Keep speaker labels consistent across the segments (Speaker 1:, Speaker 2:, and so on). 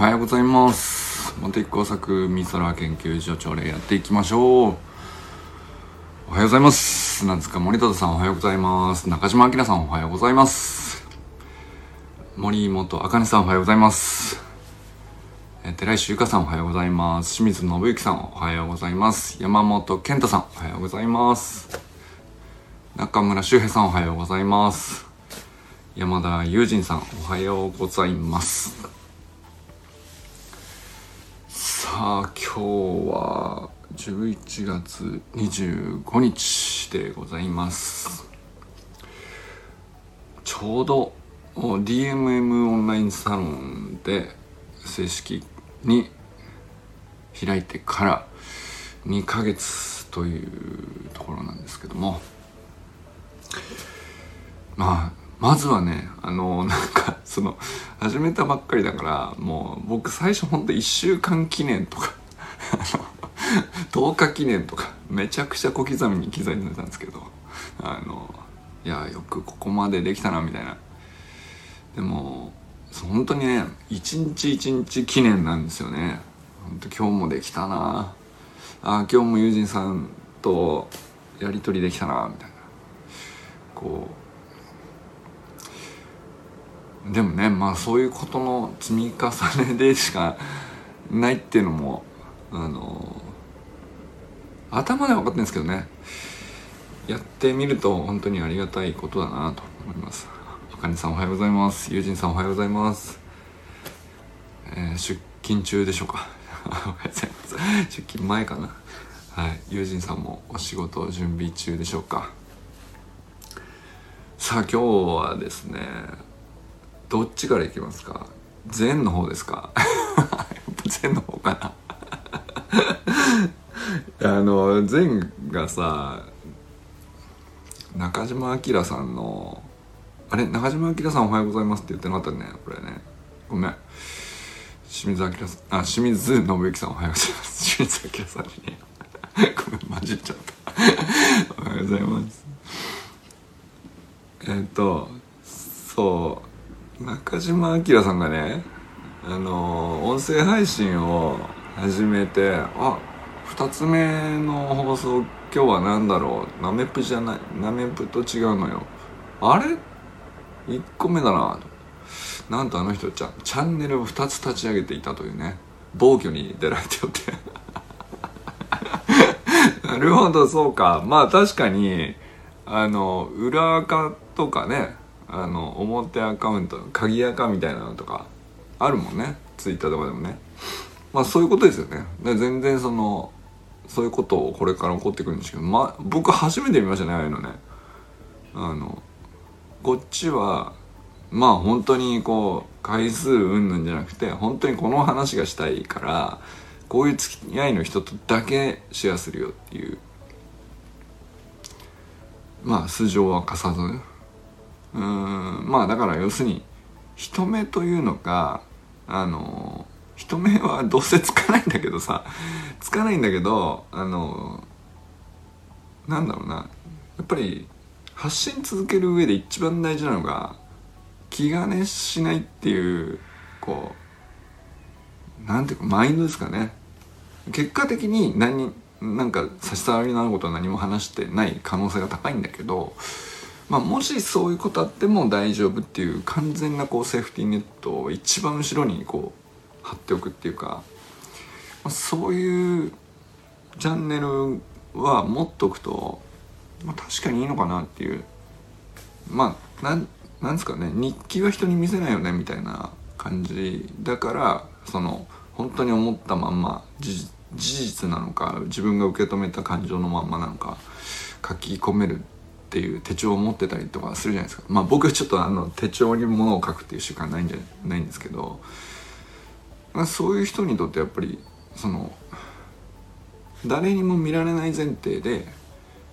Speaker 1: はようございます茂木工作美空研究所朝礼やっていきましょうおはようございます。砂塚森田さんおはようございます中島明さんおはようございます。森本茜さんおはようございます。え寺石由香さんおはようございます。清水信之さんおはようございます山本健太さんおはようございます。中村修平さんおはようございます。山田友人さんおはようございます。さあ今日は11月25日でございます。ちょうど DMM オンラインサロンで正式に開いてから2ヶ月というところなんですけども。まあまずはねあのなんかその始めたばっかりだからもう僕最初ほんと1週間記念とか10日記念とかめちゃくちゃ小刻みに刻んでたんですけどあのいやよくここまでできたなみたいな。でも本当にね一日一日記念なんですよね。本当今日もできたな。あ今日も友人さんとやり取りできたなみたいな。こうでもねまあそういうことの積み重ねでしかないっていうのもあの頭では分かってるんですけどね。やってみると本当にありがたいことだなと思います。あかねさんおはようございます。友人さんおはようございます、えー、出勤中でしょうか。おはようございます。出勤前かな。はい。友人さんもお仕事準備中でしょうか。さあ今日はですねどっちからいきますか？禅の方ですか？禅の方かな？あの禅がさ中島明さんのあれ？中島明さんおはようございますって言ってなかったねこれね。ごめん。清水明さんあ清水信之さんおはようございます。清水明さんにね。ごめん混じっちゃった。おはようございます。えっとそう。中島明さんがねあの音声配信を始めてあ2つ目の放送今日は何だろうナメプじゃないナメプと違うのよ。あれ？1個目だな。なんとあの人ちゃチャンネルを2つ立ち上げていたというね。暴挙に出られておって。なるほどそうか。まあ確かにあの裏垢とかねあの表アカウント鍵垢みたいなのとかあるもんね。ツイッターとかでもね。まあそういうことですよね。で全然そのそういうことをこれから起こってくるんですけどま僕初めて見ましたねああいうのね。あのこっちはまあ本当にこう回数うんぬんじゃなくて本当にこの話がしたいからこういう付き合いの人とだけシェアするよっていう。まあ素性は貸さずうんまあだから要するに人目というのがあの人目はどうせつかないんだけどさつかないんだけどあのなんだろうなやっぱり発信続ける上で一番大事なのが気兼ねしないっていうこうなんていうかマインドですかね。結果的に何なんか差し障りのあることは何も話してない可能性が高いんだけどまあ、もしそういうことあっても大丈夫っていう完全なこうセーフティーネットを一番後ろにこう貼っておくっていうか、まあ、そういうチャンネルは持っとくと、まあ、確かにいいのかなっていう。まあなんなんですかね日記は人に見せないよねみたいな感じだからその本当に思ったまんま事実なのか自分が受け止めた感情のまんまなのか書き込めるっていう手帳を持ってたりとかするじゃないですか。まあ僕はちょっとあの手帳に物を書くっていう習慣ないんじゃないんですけど、まあ、そういう人にとってやっぱりその誰にも見られない前提で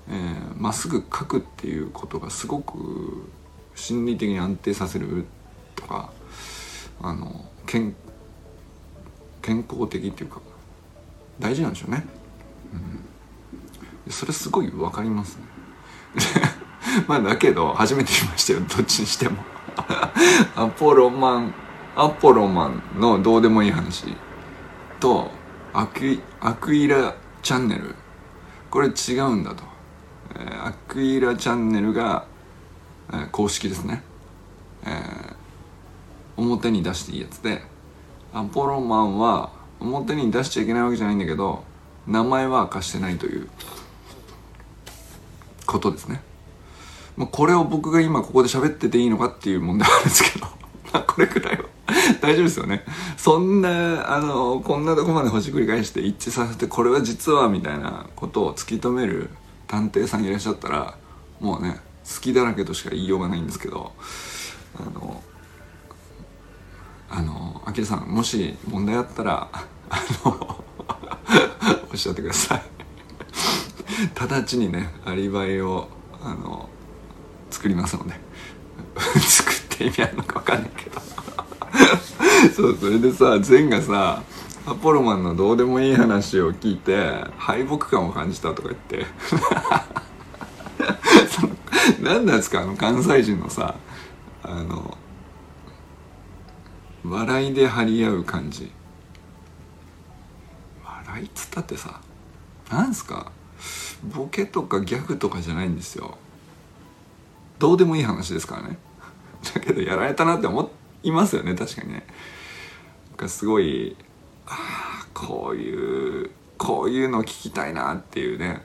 Speaker 1: ま、えー、っすぐ書くっていうことがすごく心理的に安定させるとかあの健健康的っていうか大事なんでしょうね、うん、それすごい分かりますね。まあだけど初めて見ましたよ。どっちにしても。アポロマンアポロマンのどうでもいい話とアクアクイラチャンネル。これ違うんだと、えー、アクイラチャンネルが、えー、公式ですね、えー、表に出していいやつでアポロマンは表に出しちゃいけないわけじゃないんだけど名前は明かしてないという。ことですね。まあ、これを僕が今ここで喋ってていいのかっていう問題なんですけど まあこれくらいは 大丈夫ですよね。そんなあのこんなとこまでほじくり返して一致させてこれは実はみたいなことを突き止める探偵さんいらっしゃったらもうね好きだらけとしか言いようがないんですけどあのあのあきらさんもし問題あったらあの おっしゃってください。直ちにねアリバイをあの作りますので。作って意味あるのか分かんないけど。そうそれでさ善がさアポロマンのどうでもいい話を聞いて敗北感を感じたとか言って。何なんですか？あの関西人のさあの笑いで張り合う感じ。笑いっつったってさなんすか？ボケとかギャグとかじゃないんですよ。どうでもいい話ですからね。だけどやられたなって思いますよね確かにね。なんかすごいああこういうこういうの聞きたいなっていうね。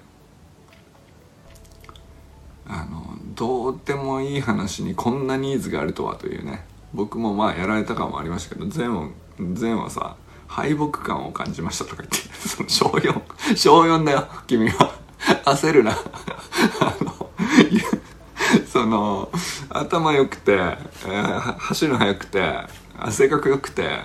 Speaker 1: あのどうでもいい話にこんなニーズがあるとはというね。僕もまあやられた感もありましたけど前は前はさ敗北感を感じましたとか言ってその小4小4だよ君は。焦るな。あの その頭良くて、えー、走るの速くて性格良くて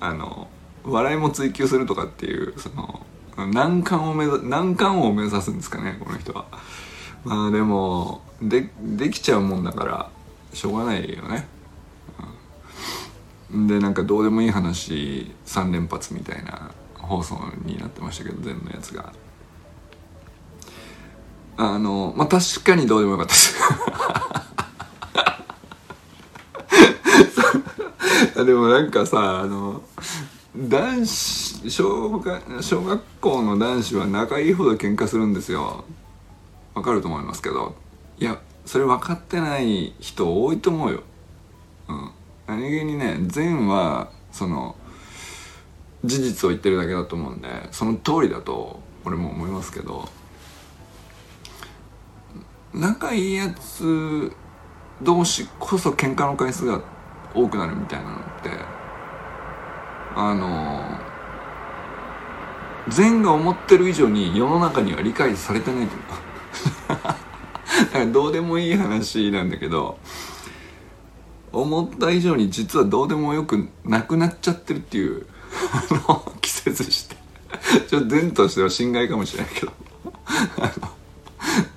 Speaker 1: あの笑いも追求するとかっていうその難関を目指難関を目指すんですかねこの人は。まあでもでできちゃうもんだからしょうがないよね、うん、でなんかどうでもいい話3連発みたいな放送になってましたけど全部のやつが。あのまあ確かにどうでもよかったです。でもなんかさあの男子小学小学校の男子は仲いいほど喧嘩するんですよ。わかると思いますけど。いやそれ分かってない人多いと思うよ。うん。何気にね善はその事実を言ってるだけだと思うんでその通りだと俺も思いますけど。仲いいやつ同士こそ喧嘩の回数が多くなるみたいなのってあの善が思ってる以上に世の中には理解されてないと思う だかどうでもいい話なんだけど思った以上に実はどうでもよくなくなっちゃってるっていうあの季節して。ちょっと善としては心外かもしれないけど。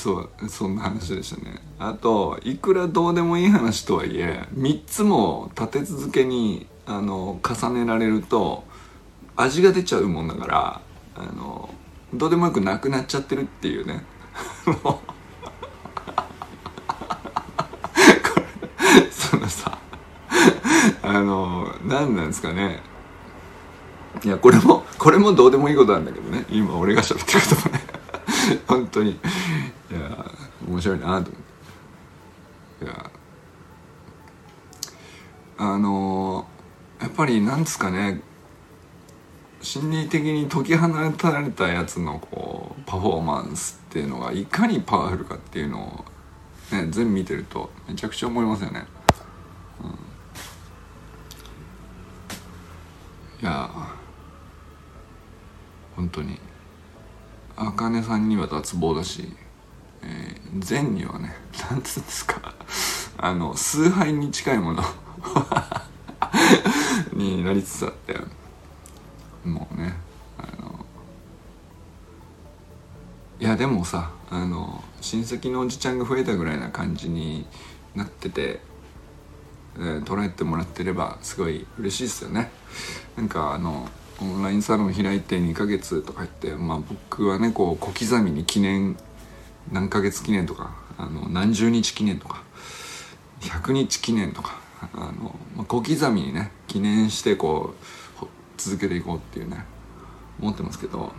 Speaker 1: そうそんな話でしたね。あといくらどうでもいい話とはいえ3つも立て続けにあの重ねられると味が出ちゃうもんだからあのどうでもよくなくなっちゃってるっていうね。そのさあの何なんですかね。いやこれもこれもどうでもいいことなんだけどね。今俺が喋ってることもね。本当に。面白いなと思って。いや。あのやっぱりなんですかね。心理的に解き放たれたやつのこうパフォーマンスっていうのがいかにパワフルかっていうのを、ね、全部見てるとめちゃくちゃ思いますよね。うん、いや。本当に。あかねさんには脱帽だし。えー、禅にはね何つうんですか。あの崇拝に近いもの。になりつつあって。もうねあの。いやでもさあの親戚のおじちゃんが増えたぐらいな感じになってて、えー、捉えてもらってればすごい嬉しいですよね。なんかあのオンラインサロン開いて2ヶ月とか言ってまあ僕はねこう小刻みに記念何ヶ月記念とかあの何十日記念とか100日記念とかあの、まあ、小刻みにね記念してこう続けていこうっていうね思ってますけど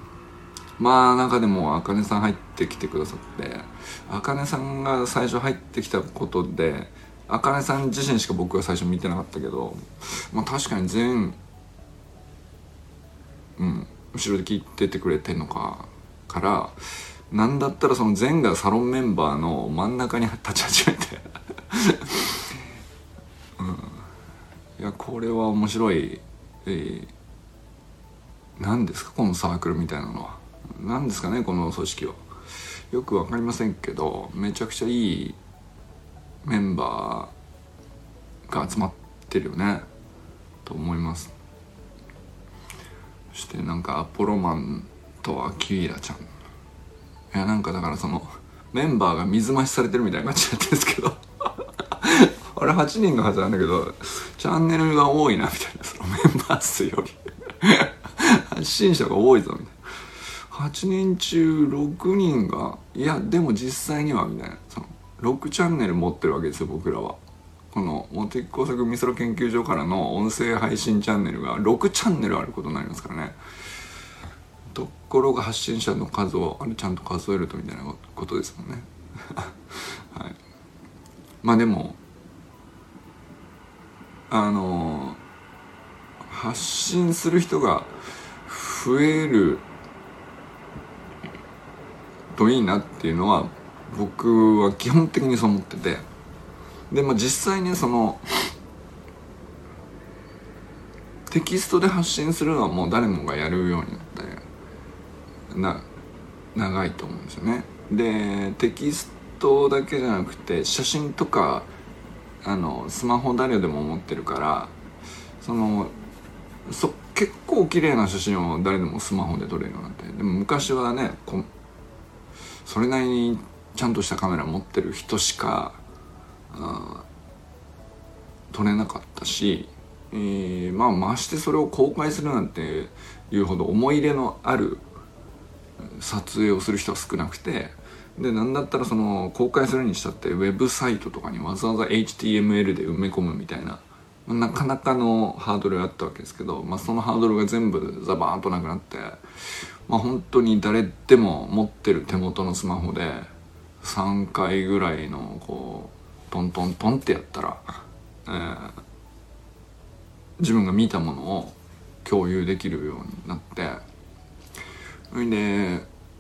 Speaker 1: まあ中でもあかねさん入ってきてくださってあかねさんが最初入ってきたことであかねさん自身しか僕は最初見てなかったけどまあ確かに全うん後ろで聞いててくれてんのかからなんだったらその全がサロンメンバーの真ん中に立ち始めて。うん、いやこれは面白い、えー、何ですか？このサークルみたいなのは。何ですかね？この組織は。よく分かりませんけどめちゃくちゃいいメンバーが集まってるよね。と思います。そしてなんかアポロマンとアキーラちゃん。いやなんかだからそのメンバーが水増しされてるみたいな感じになってるんですけど。あれ8人がはずなんだけどチャンネルが多いなみたいなそのメンバー数より。発信者が多いぞみたいな。8人中6人がいやでも実際にはみたいな。その6チャンネル持ってるわけですよ僕らは。この茂木工作美空研究所からの音声配信チャンネルが6チャンネルあることになりますからね。ところが発信者の数をあれちゃんと数えるとみたいなことですもんね。はい。まあでもあの発信する人が増えるといいなっていうのは僕は基本的にそう思ってて。でも実際にそのテキストで発信するのはもう誰もがやるようになってな長いと思うんですよね。でテキストだけじゃなくて写真とかあのスマホ誰でも持ってるからそのそ結構綺麗な写真を誰でもスマホで撮れるようになってでも昔はねそれなりにちゃんとしたカメラ持ってる人しか撮れなかったし、えー、まあましてそれを公開するなんていうほど思い入れのある撮影をする人は少なくてでなんだったらその公開するにしたってウェブサイトとかにわざわざ HTML で埋め込むみたいななかなかのハードルがあったわけですけど、まあ、そのハードルが全部ザバーンとなくなって、まあ、本当に誰でも持ってる手元のスマホで3回ぐらいのこうトントントンってやったら、えー、自分が見たものを共有できるようになってそれで、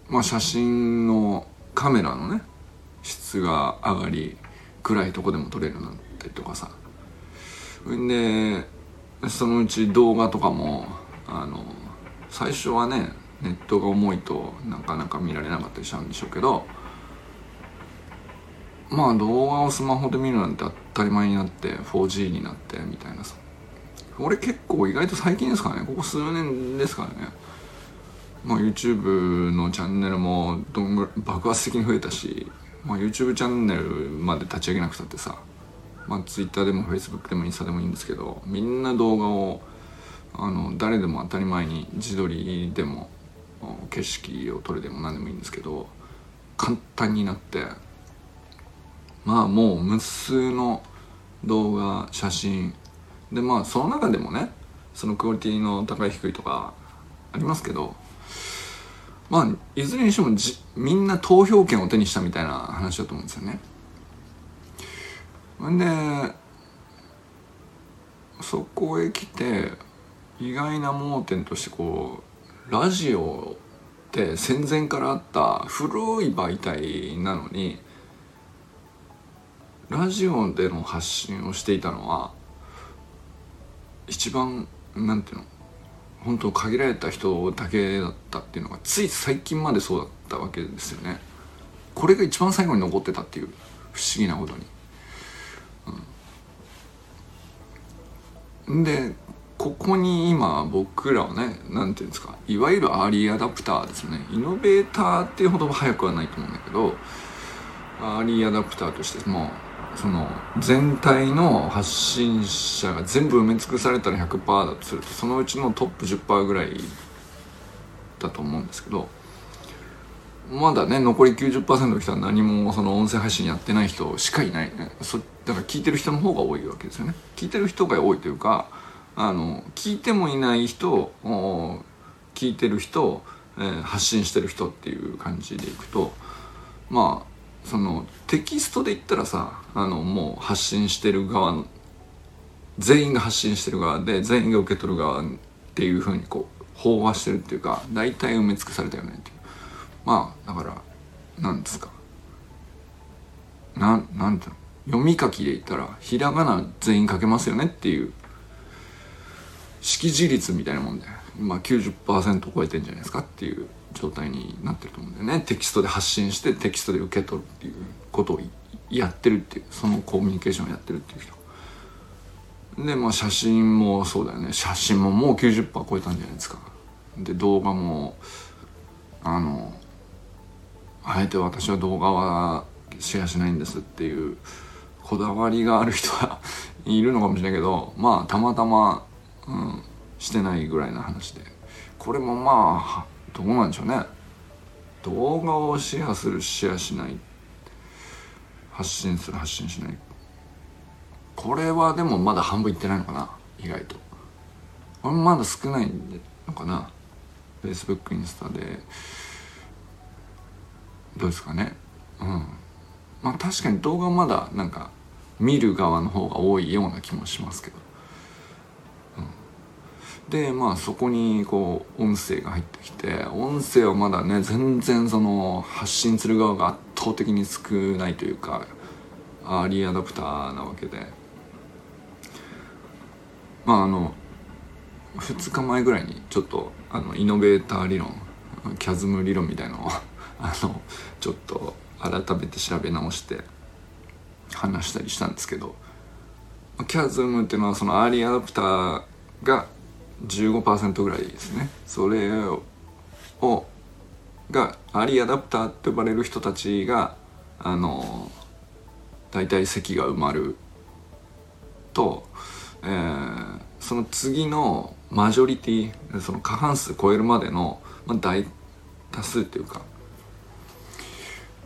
Speaker 1: まあ、写真のカメラのね質が上がり暗いとこでも撮れるなったりとかさ。それでそのうち動画とかもあの最初はねネットが重いとなかなか見られなかったりしたんでしょうけどまあ動画をスマホで見るなんて当たり前になって 4G になってみたいなさ。俺結構意外と最近ですからね。ここ数年ですからね。まあ YouTube のチャンネルもどんぐら爆発的に増えたし、まあ、YouTube チャンネルまで立ち上げなくたってさまあ Twitter でも Facebook でもインスタでもいいんですけどみんな動画をあの誰でも当たり前に自撮りでも景色を撮るでも何でもいいんですけど簡単になってまあもう無数の動画写真でまあその中でもねそのクオリティの高い低いとかありますけどまあいずれにしてもじみんな投票権を手にしたみたいな話だと思うんですよね。んでそこへ来て意外な盲点としてこうラジオって戦前からあった古い媒体なのにラジオでの発信をしていたのは一番なんていうの本当限られた人だけだったっていうのがつい最近までそうだったわけですよね。これが一番最後に残ってたっていう不思議なことに、うん、でここに今僕らはね何ていうんですかいわゆるアーリーアダプターですね。イノベーターっていうほど早くはないと思うんだけどアーリーアダプターとしてもうその全体の発信者が全部埋め尽くされたら100%だとするとそのうちのトップ10%ぐらいだと思うんですけどまだね残り90%の人は何もその音声配信やってない人しかいない、ね、そだから聞いてる人の方が多いわけですよね。聞いてる人が多いというかあの聞いてもいない人聞いてる人、えー、発信してる人っていう感じでいくとまあそのテキストで言ったらさあのもう発信してる側の全員が発信してる側で全員が受け取る側っていうふうにこう飽和してるっていうか大体埋め尽くされたよねっていう。まあだから何ですか。ななんていうの。読み書きで言ったらひらがな全員書けますよねっていう識字率みたいなもんで、まあ90%超えてんじゃないですかっていう。状態になってると思うんだよね。テキストで発信してテキストで受け取るっていうことをやってるっていうそのコミュニケーションをやってるっていう人。でまあ写真もそうだよね。写真ももう90%超えたんじゃないですか。で動画もあのあえて私は動画はシェアしないんですっていうこだわりがある人はいるのかもしれないけどまあたまたま、うん、してないぐらいの話で。これもまあどうなんでしょうね。動画をシェアするシェアしない。発信する発信しない。これはでもまだ半分いってないのかな。意外と。これもまだ少ないのかな。Facebook インスタで。どうですかね。うん。まあ確かに動画まだなんか見る側の方が多いような気もしますけど、でまあそこにこう音声が入ってきて音声はまだね全然その発信する側が圧倒的に少ないというかアーリーアダプターなわけで。まああの2日前ぐらいにちょっとあのイノベーター理論キャズム理論みたいのを あのちょっと改めて調べ直して話したりしたんですけどキャズムっていうのはそのアーリーアダプターが15%ぐらいですね。それをがアリアダプターって呼ばれる人たちがあの大体席が埋まると、えー、その次のマジョリティその過半数超えるまでの、まあ、大多数っていうか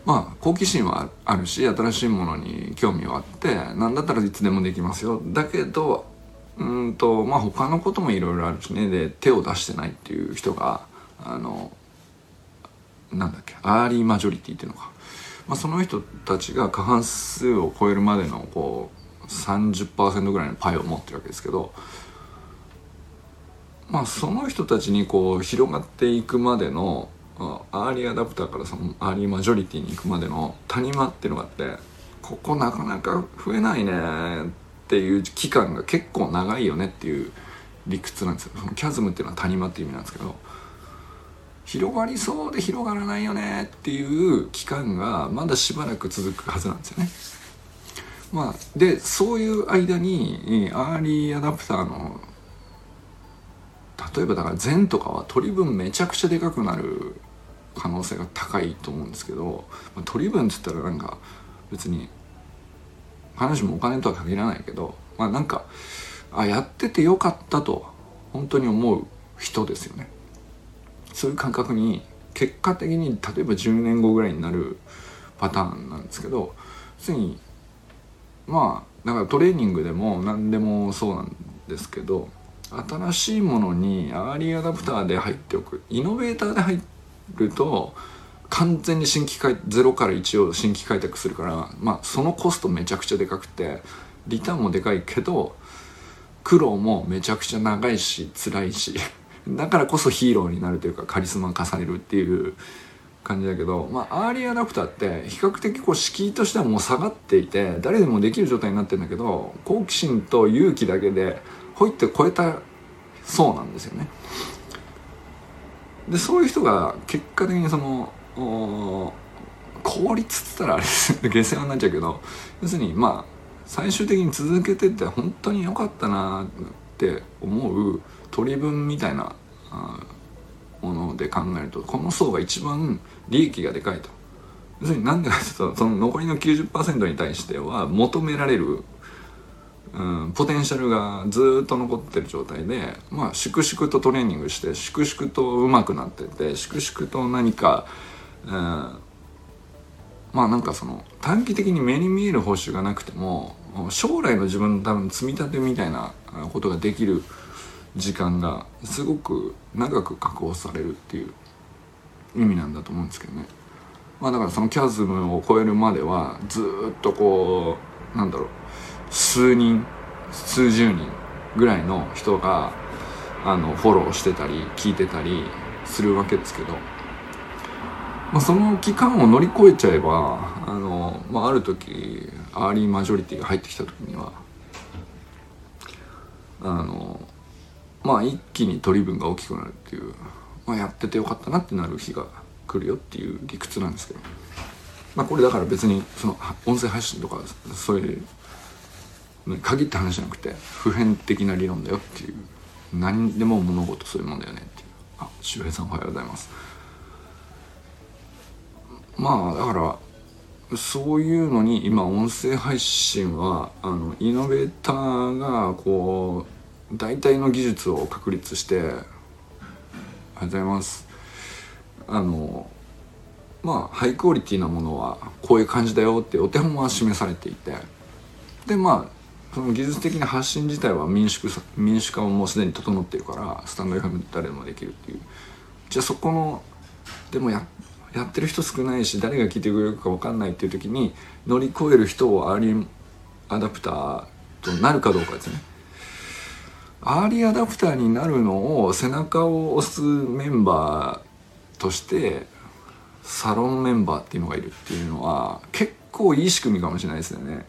Speaker 1: まあ好奇心はあるし新しいものに興味はあって何だったらいつでもできますよ。だけどうんとまあ他のこともいろいろあるしね。で手を出してないっていう人があのなんだっけアーリーマジョリティっていうのか、まあ、その人たちが過半数を超えるまでのこう30%ぐらいのパイを持ってるわけですけどまあその人たちにこう広がっていくまでのアーリーアダプターからそのアーリーマジョリティに行くまでの谷間っていうのがあってここなかなか増えないねってていう期間が結構長いよねっていう理屈なんですよそのキャズムっていうのは谷間っていう意味なんですけど広がりそうで広がらないよねっていう期間がまだしばらく続くはずなんですよね。まあ、でそういう間にアーリーアダプターの例えばだから禅とかは取り分めちゃくちゃでかくなる可能性が高いと思うんですけど、ま、取り分っつったらなんか別に話もお金とは限らないけどまあなんかあやっててよかったと本当に思う人ですよね。そういう感覚に結果的に例えば10年後ぐらいになるパターンなんですけどついにまあだからトレーニングでも何でもそうなんですけど新しいものにアーリーアダプターで入っておくイノベーターで入ると完全に新規開0から1を新規開拓するからまあそのコストめちゃくちゃでかくてリターンもでかいけど苦労もめちゃくちゃ長いし辛いし だからこそヒーローになるというかカリスマ化されるっていう感じだけど、まあ、アーリーアダプターって比較的こう敷居としてはもう下がっていて誰でもできる状態になってるんだけど好奇心と勇気だけでほいって超えたそうなんですよね。でそういう人が結果的にその効率っつったらあれです下世話になっちゃうけど要するにまあ最終的に続けてって本当に良かったなって思う取り分みたいなもので考えるとこの層が一番利益がでかいと。要するに何でかというとその残りの90%に対しては求められるうん、ポテンシャルがずっと残ってる状態で、まあ、粛々とトレーニングして粛々と上手くなってて粛々と何か、えー、まあなんかその短期的に目に見える報酬がなくても将来の自分の多分積み立てみたいなことができる時間がすごく長く確保されるっていう意味なんだと思うんですけどね。まあだからそのキャズムを超えるまではずっとこうなんだろう数人数十人ぐらいの人があのフォローしてたり聞いてたりするわけですけど、まあ、その期間を乗り越えちゃえばあの、まあ、ある時アーリーマジョリティが入ってきた時にはあのまあ一気に取り分が大きくなるっていう、まあ、やっててよかったなってなる日が来るよっていう理屈なんですけど、まあ、これだから別にその音声配信とかそういう限った話じゃなくて普遍的な理論だよっていう何でも物事そういうもんだよねっていう。あ周平さんおはようございます。まあだからそういうのに今音声配信はあのイノベーターがこう大体の技術を確立してありがとうございます。あのまあハイクオリティなものはこういう感じだよってお手本は示されていてでまあその技術的な発信自体は民主民主化ももうすでに整ってるからスタンド FM 誰でもできるっていう。じゃあそこのでもやっやってる人少ないし誰が聞いてくれるか分かんないっていう時に乗り越える人をアーリーアダプターとなるかどうかですね。アーリーアダプターになるのを背中を押すメンバーとしてサロンメンバーっていうのがいるっていうのは結構いい仕組みかもしれないですよね。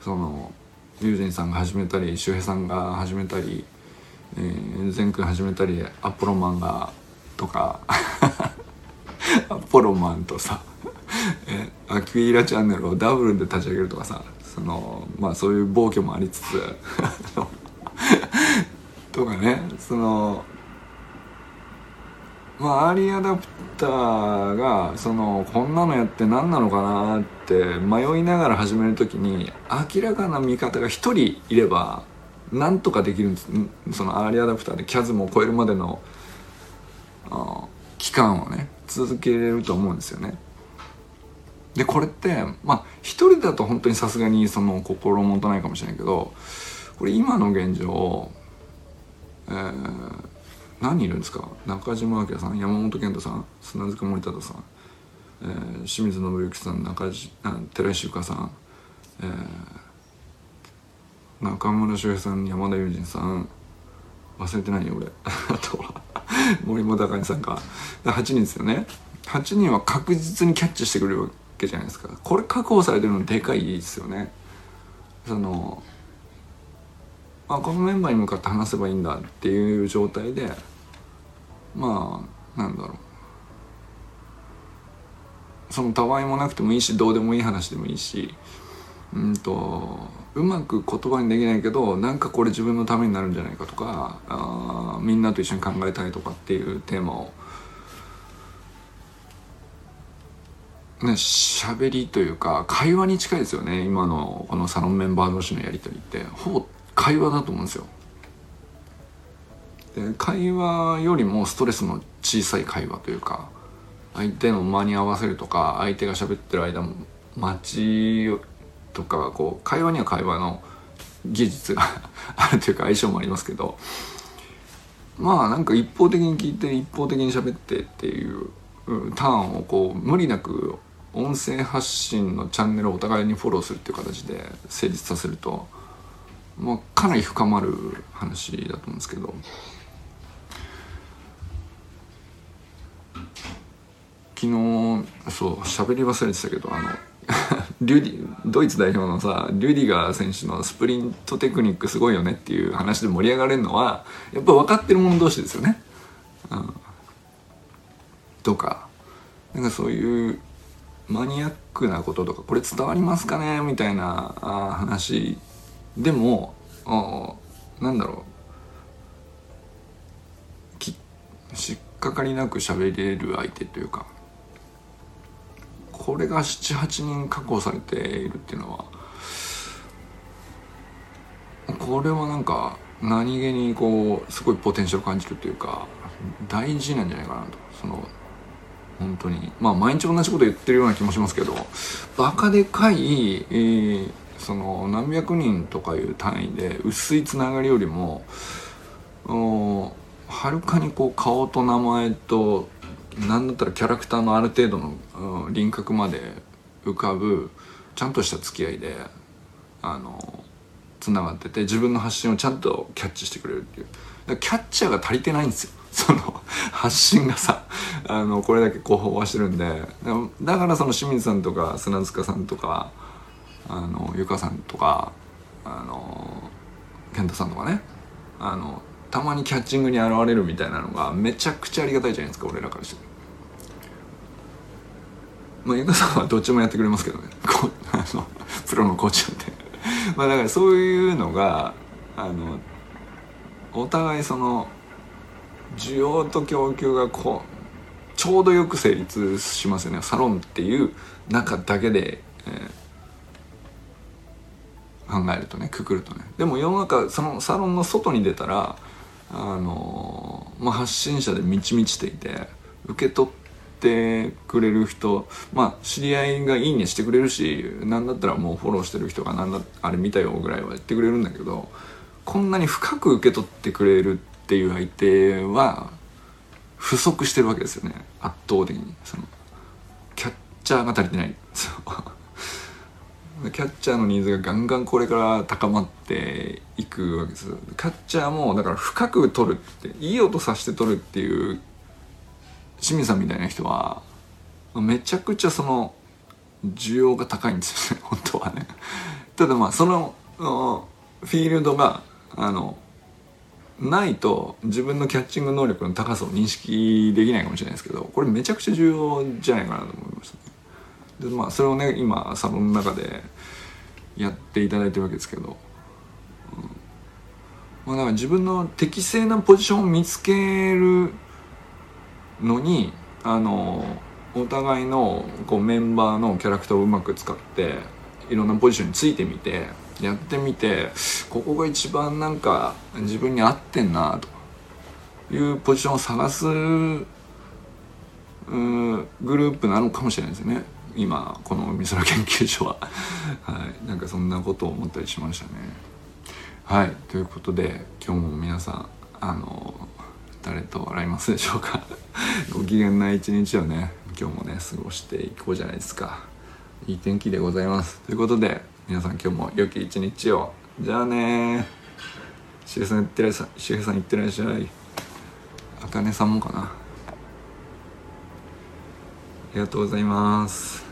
Speaker 1: その友人さんが始めたり周平さんが始めたり、えー、善くん始めたりアポロマンがとか。ポロマンとさえアキュイラチャンネルをダブルで立ち上げるとかさそのまあそういう暴挙もありつつ とかねそのまあアーリーアダプターがそのこんなのやって何なのかなって迷いながら始める時に明らかな見方が1人いればなんとかできるんです。そのアーリーアダプターでキャズムを超えるまでの期間をね続けれると思うんですよね。でこれってまあ一人だと本当にさすがにその心もとないかもしれないけどこれ今の現状、えー何人いるんですか？中島明さん山本健太さん砂塚森忠さん、えー、清水信之さん中寺石ゆかさん、えー、中村修平さん山田友人さん忘れてないよ俺 あとは 森本高さんか8人ですよね。8人は確実にキャッチしてくれるわけじゃないですか。これ確保されてるのでかいですよね。そのあこのメンバーに向かって話せばいいんだっていう状態でまあなんだろう。そのたわいもなくてもいいしどうでもいい話でもいいしうんとうまく言葉にできないけどなんかこれ自分のためになるんじゃないかとかあみんなと一緒に考えたいとかっていうテーマをね喋りというか会話に近いですよね今のこのサロンメンバー同士のやり取りってほぼ会話だと思うんですよ。で会話よりもストレスの小さい会話というか相手の間に合わせるとか相手が喋ってる間も待ちとかこう会話には会話の技術があるというか相性もありますけどまあなんか一方的に聞いて一方的に喋ってっていうターンをこう無理なく音声発信のチャンネルをお互いにフォローするっていう形で成立させると、まあ、かなり深まる話だと思うんですけど。昨日そう喋り忘れてたけどあの リュディドイツ代表のさリュディガー選手のスプリントテクニックすごいよねっていう話で盛り上がれるのはやっぱ分かってる者同士ですよね。うん、とか。なんかそういうマニアックなこととかこれ伝わりますかね？みたいな話。でもなんだろう。きしっかかりなく喋れる相手というか。これが78人確保されているっていうのはこれはなんか何気にこうすごいポテンシャル感じるというか大事なんじゃないかなと。その本当に。まあ毎日同じこと言ってるような気もしますけどバカでかい、えー、その何百人とかいう単位で薄いつながりよりもはるかにこう顔と名前と何だったらキャラクターのある程度の、うん、輪郭まで浮かぶちゃんとした付き合いであのつながってて自分の発信をちゃんとキャッチしてくれるっていう。キャッチャーが足りてないんですよ。その発信がさあのこれだけこう飽和してるんで。だからその清水さんとか砂塚さんとかあのゆかさんとかあの健太さんとかねあのたまにキャッチングに現れるみたいなのがめちゃくちゃありがたいじゃないですか俺らからして。まあゆかさんはどっちもやってくれますけどね。こあのプロのコーチなんてまあだからそういうのがあのお互いその需要と供給がこうちょうどよく成立しますよね。サロンっていう中だけで、えー、考えるとねくくるとね。でも世の中そのサロンの外に出たらあのまあ、発信者で満ち満ちていて受け取ってくれる人まあ知り合いがいいねしてくれるし何だったらもうフォローしてる人が何だあれ見たよぐらいは言ってくれるんだけどこんなに深く受け取ってくれるっていう相手は不足してるわけですよね。圧倒的に。そのキャッチャーが足りてない。キャッチャーのニーズがガンガンこれから高まっていくわけです。キャッチャーもだから深く取るっていい音さして取るっていう清水さんみたいな人はめちゃくちゃその需要が高いんですよね本当はね。ただまあそのフィールドがあのないと自分のキャッチング能力の高さを認識できないかもしれないですけどこれめちゃくちゃ重要じゃないかなと思いました。ねでまあそれをね今サロンの中でやっていただいてるわけですけど、うん、まあ、だか自分の適正なポジションを見つけるのにあのお互いのこうメンバーのキャラクターをうまく使っていろんなポジションについてみてやってみてここが一番なんか自分に合ってんなというポジションを探すグループなのかもしれないですよね。今この美空研究所は。はい。なんかそんなことを思ったりしましたね。はい。ということで今日も皆さんあの誰と笑いますでしょうか。ご機嫌な一日をね今日もね過ごしていこうじゃないですか。いい天気でございます。ということで皆さん今日も良き一日を。じゃあねしげさんいってらっしゃい。しげさんいってらっしゃい。あかねさんもかな。ありがとうございます。